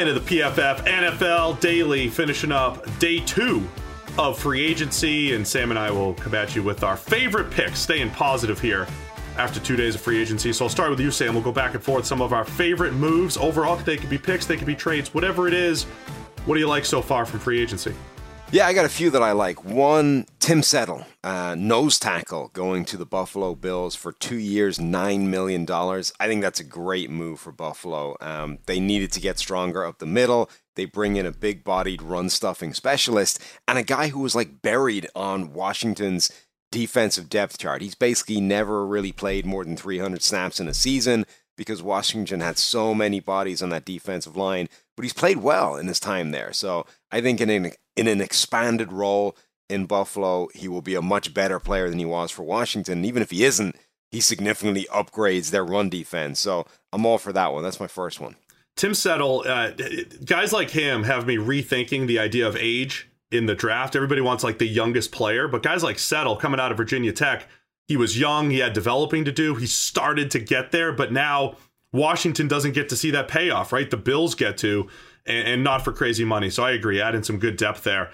Into the PFF NFL Daily, finishing up day two of free agency. And Sam and I will come at you with our favorite picks, staying positive here after two days of free agency. So I'll start with you, Sam. We'll go back and forth some of our favorite moves overall. They could be picks, they could be trades, whatever it is. What do you like so far from free agency? Yeah, I got a few that I like. One, Tim Settle, uh, nose tackle, going to the Buffalo Bills for two years, $9 million. I think that's a great move for Buffalo. Um, they needed to get stronger up the middle. They bring in a big bodied run stuffing specialist and a guy who was like buried on Washington's defensive depth chart. He's basically never really played more than 300 snaps in a season because Washington had so many bodies on that defensive line, but he's played well in his time there. So I think in an, in an expanded role in Buffalo, he will be a much better player than he was for Washington. And even if he isn't, he significantly upgrades their run defense. So I'm all for that one. That's my first one. Tim Settle, uh, guys like him have me rethinking the idea of age in the draft. Everybody wants like the youngest player, but guys like Settle coming out of Virginia Tech, he was young, he had developing to do, he started to get there, but now Washington doesn't get to see that payoff, right? The Bills get to, and, and not for crazy money. So I agree, adding some good depth there.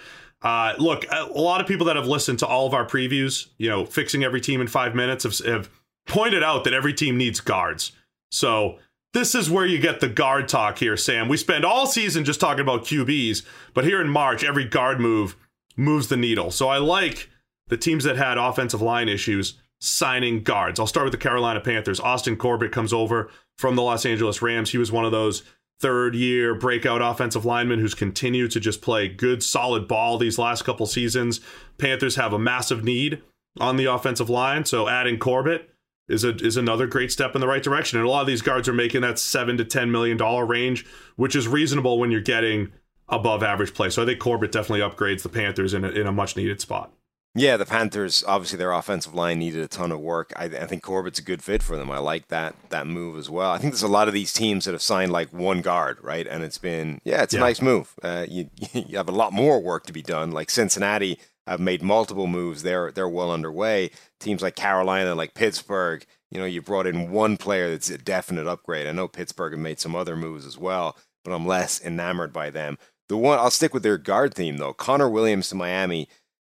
Uh, look, a lot of people that have listened to all of our previews, you know, fixing every team in five minutes, have, have pointed out that every team needs guards. So this is where you get the guard talk here, Sam. We spend all season just talking about QBs, but here in March, every guard move moves the needle. So I like the teams that had offensive line issues signing guards. I'll start with the Carolina Panthers. Austin Corbett comes over from the Los Angeles Rams. He was one of those third year breakout offensive lineman who's continued to just play good, solid ball these last couple seasons. Panthers have a massive need on the offensive line. So adding Corbett is a is another great step in the right direction. And a lot of these guards are making that seven to ten million dollar range, which is reasonable when you're getting above average play. So I think Corbett definitely upgrades the Panthers in a, in a much needed spot. Yeah, the Panthers obviously their offensive line needed a ton of work. I, I, think Corbett's a good fit for them. I like that that move as well. I think there's a lot of these teams that have signed like one guard, right? And it's been yeah, it's yeah. a nice move. Uh, you you have a lot more work to be done. Like Cincinnati have made multiple moves. They're they're well underway. Teams like Carolina, like Pittsburgh, you know, you brought in one player that's a definite upgrade. I know Pittsburgh have made some other moves as well, but I'm less enamored by them. The one I'll stick with their guard theme though. Connor Williams to Miami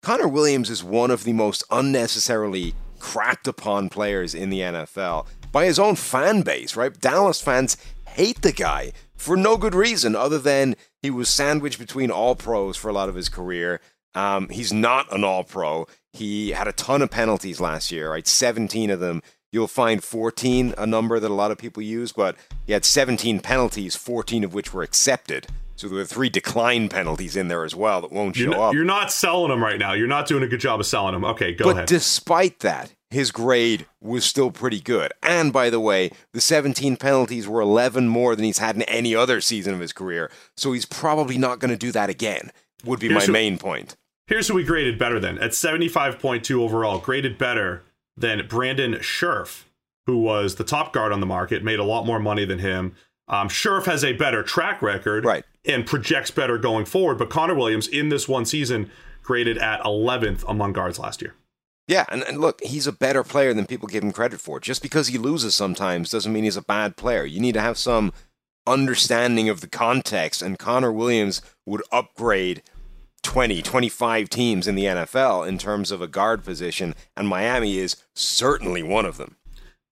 Connor Williams is one of the most unnecessarily crapped upon players in the NFL by his own fan base, right? Dallas fans hate the guy for no good reason other than he was sandwiched between all pros for a lot of his career. Um, he's not an all pro. He had a ton of penalties last year, right? 17 of them. You'll find 14, a number that a lot of people use, but he had 17 penalties, 14 of which were accepted. So there are three decline penalties in there as well that won't show you're not, up. You're not selling them right now. You're not doing a good job of selling them. Okay, go but ahead. But despite that, his grade was still pretty good. And by the way, the 17 penalties were 11 more than he's had in any other season of his career. So he's probably not going to do that again, would be here's my who, main point. Here's who we graded better than at 75.2 overall, graded better than Brandon Scherff, who was the top guard on the market, made a lot more money than him. Um, Scherff has a better track record right. And projects better going forward, but Connor Williams in this one season graded at 11th among guards last year. Yeah, and, and look, he's a better player than people give him credit for. Just because he loses sometimes doesn't mean he's a bad player. You need to have some understanding of the context, and Connor Williams would upgrade 20, 25 teams in the NFL in terms of a guard position, and Miami is certainly one of them.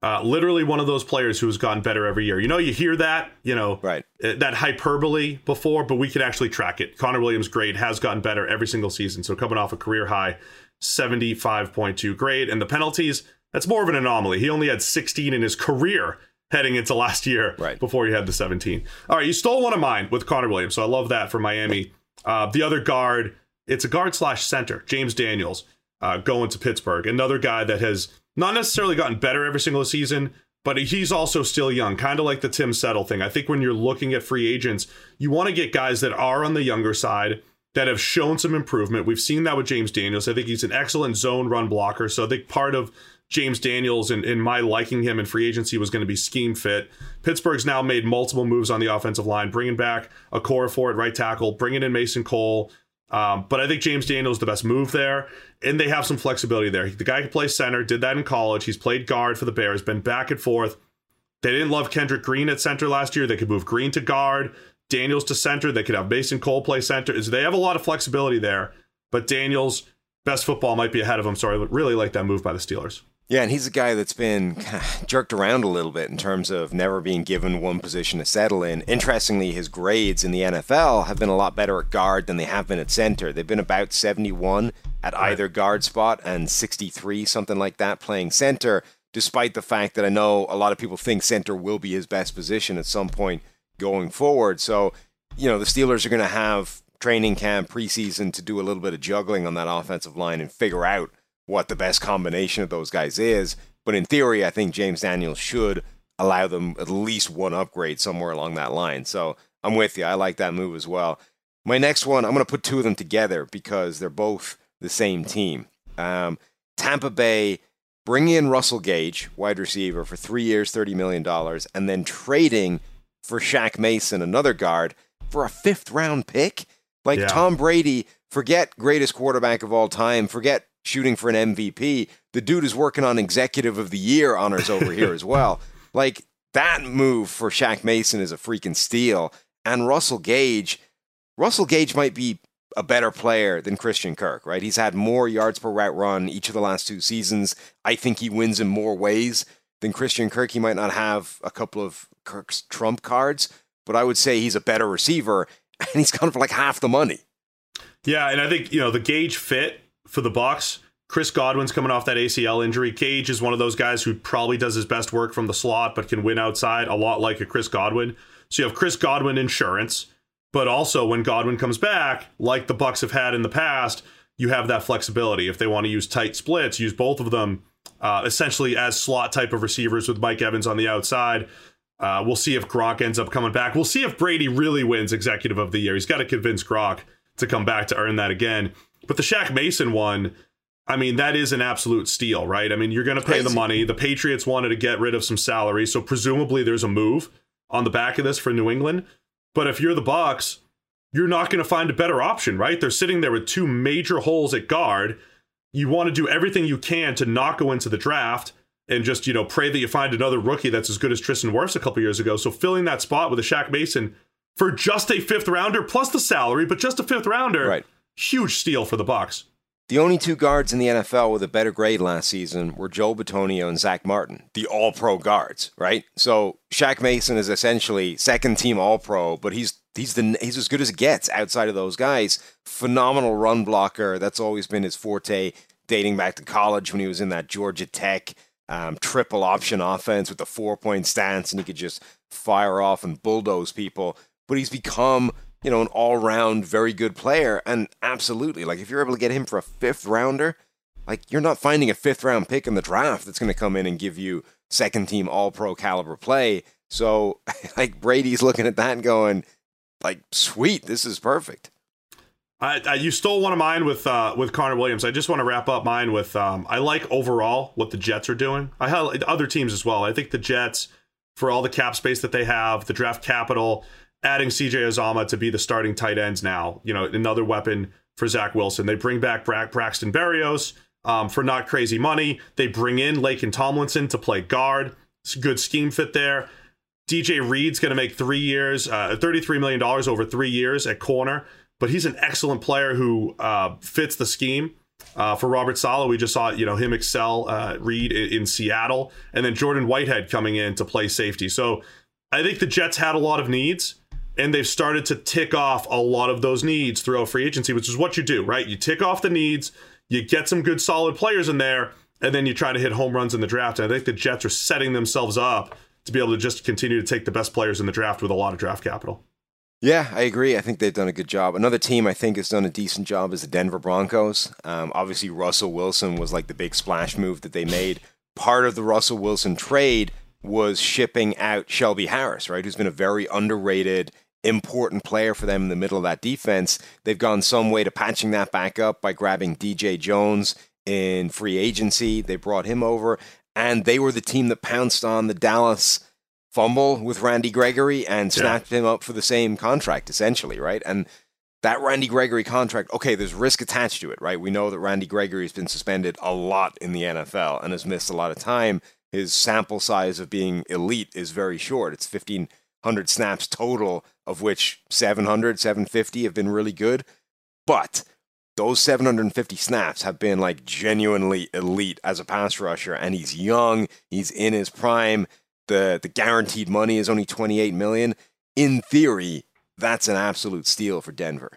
Uh, literally one of those players who has gotten better every year. You know, you hear that, you know, right. Uh, that hyperbole before, but we can actually track it. Connor Williams' grade has gotten better every single season. So coming off a career high 75.2 grade. And the penalties, that's more of an anomaly. He only had 16 in his career heading into last year right. before he had the 17. All right, you stole one of mine with Connor Williams. So I love that for Miami. Uh, the other guard, it's a guard slash center, James Daniels, uh, going to Pittsburgh. Another guy that has not necessarily gotten better every single season, but he's also still young, kind of like the Tim Settle thing. I think when you're looking at free agents, you want to get guys that are on the younger side that have shown some improvement. We've seen that with James Daniels. I think he's an excellent zone run blocker. So I think part of James Daniels and, and my liking him in free agency was going to be scheme fit. Pittsburgh's now made multiple moves on the offensive line, bringing back Okorafor at right tackle, bringing in Mason Cole. Um, but I think James Daniels is the best move there, and they have some flexibility there. The guy can play center, did that in college. He's played guard for the Bears, been back and forth. They didn't love Kendrick Green at center last year. They could move Green to guard, Daniels to center. They could have Mason Cole play center. So they have a lot of flexibility there. But Daniels, best football might be ahead of him. So I really like that move by the Steelers. Yeah, and he's a guy that's been jerked around a little bit in terms of never being given one position to settle in. Interestingly, his grades in the NFL have been a lot better at guard than they have been at center. They've been about 71 at either guard spot and 63, something like that, playing center, despite the fact that I know a lot of people think center will be his best position at some point going forward. So, you know, the Steelers are going to have training camp, preseason to do a little bit of juggling on that offensive line and figure out what the best combination of those guys is. But in theory, I think James Daniels should allow them at least one upgrade somewhere along that line. So I'm with you. I like that move as well. My next one, I'm going to put two of them together because they're both the same team. Um, Tampa Bay bring in Russell Gage, wide receiver, for three years, $30 million, and then trading for Shaq Mason, another guard, for a fifth round pick. Like yeah. Tom Brady, forget greatest quarterback of all time, forget shooting for an MVP. The dude is working on executive of the year honors over here as well. Like that move for Shaq Mason is a freaking steal. And Russell Gage, Russell Gage might be a better player than Christian Kirk, right? He's had more yards per route run each of the last two seasons. I think he wins in more ways than Christian Kirk. He might not have a couple of Kirk's trump cards, but I would say he's a better receiver and he's kind of like half the money. Yeah, and I think, you know, the Gage fit for the Bucs. Chris Godwin's coming off that ACL injury. Gage is one of those guys who probably does his best work from the slot, but can win outside a lot like a Chris Godwin. So you have Chris Godwin insurance, but also when Godwin comes back, like the Bucs have had in the past, you have that flexibility. If they want to use tight splits, use both of them uh, essentially as slot type of receivers with Mike Evans on the outside. Uh, we'll see if Gronk ends up coming back. We'll see if Brady really wins Executive of the Year. He's got to convince Gronk to come back to earn that again. But the Shaq Mason one, I mean, that is an absolute steal, right? I mean, you're going to pay the money. The Patriots wanted to get rid of some salary, so presumably there's a move on the back of this for New England. But if you're the Bucs, you're not going to find a better option, right? They're sitting there with two major holes at guard. You want to do everything you can to not go into the draft and just, you know, pray that you find another rookie that's as good as Tristan Wirfs a couple years ago. So filling that spot with a Shaq Mason for just a fifth rounder plus the salary, but just a fifth rounder. Right. Huge steal for the Bucs. The only two guards in the NFL with a better grade last season were Joe Bitonio and Zack Martin, the all pro guards, right? So Shaq Mason is essentially second team all pro, but he's he's the he's as good as it gets outside of those guys. Phenomenal run blocker. That's always been his forte, dating back to college when he was in that Georgia Tech um, triple option offense with the four point stance, and he could just fire off and bulldoze people. But he's become you know, an all round very good player. And absolutely, like if you're able to get him for a fifth rounder, like you're not finding a fifth round pick in the draft that's going to come in and give you second team all pro caliber play. So like Brady's looking at that and going, like, sweet, this is perfect. I, I, you stole one of mine with uh, with Connor Williams. I just want to wrap up mine with um, I like overall what the Jets are doing. I have other teams as well. I think the Jets, for all the cap space that they have, the draft capital, adding CJ Uzomah to be the starting tight ends now. You know, another weapon for Zach Wilson. They bring back Bra- Braxton Berrios um, for not crazy money. They bring in Laken Tomlinson to play guard. It's a good scheme fit there. DJ Reed's going to make three years, uh, $33 million over three years at corner, but he's an excellent player who uh, fits the scheme. Uh, for Robert Saleh, we just saw you know him excel uh, Reed in, in Seattle, and then Jordan Whitehead coming in to play safety. So I think the Jets had a lot of needs and they've started to tick off a lot of those needs throughout free agency, which is what you do, right? You tick off the needs, you get some good solid players in there, and then you try to hit home runs in the draft. And I think the Jets are setting themselves up to be able to just continue to take the best players in the draft with a lot of draft capital. Yeah, I agree. I think they've done a good job. Another team I think has done a decent job is the Denver Broncos. Um, obviously, Russell Wilson was like the big splash move that they made. Part of the Russell Wilson trade was shipping out Shelby Harris, right? Who's been a very underrated, important player for them in the middle of that defense. They've gone some way to patching that back up by grabbing DJ Jones in free agency. They brought him over, and they were the team that pounced on the Dallas fumble with Randy Gregory and snapped yeah. him up for the same contract, essentially, right? And that Randy Gregory contract, okay, there's risk attached to it, right? We know that Randy Gregory has been suspended a lot in the NFL and has missed a lot of time. His sample size of being elite is very short. It's 1,500 snaps total, of which 700, 750 have been really good. But those 750 snaps have been like genuinely elite as a pass rusher, and he's young, he's in his prime the the guaranteed money is only 28 million. In theory, that's an absolute steal for Denver.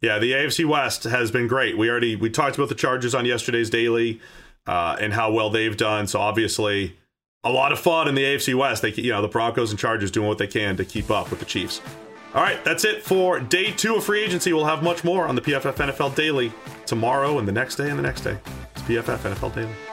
Yeah, the AFC West has been great. We already we talked about the Chargers on yesterday's daily uh, and how well they've done. So obviously, a lot of fun in the AFC West. They you know the Broncos and Chargers doing what they can to keep up with the Chiefs. All right, that's it for day two of free agency. We'll have much more on the PFF NFL Daily tomorrow and the next day and the next day. It's PFF NFL Daily.